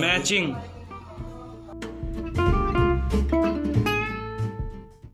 matching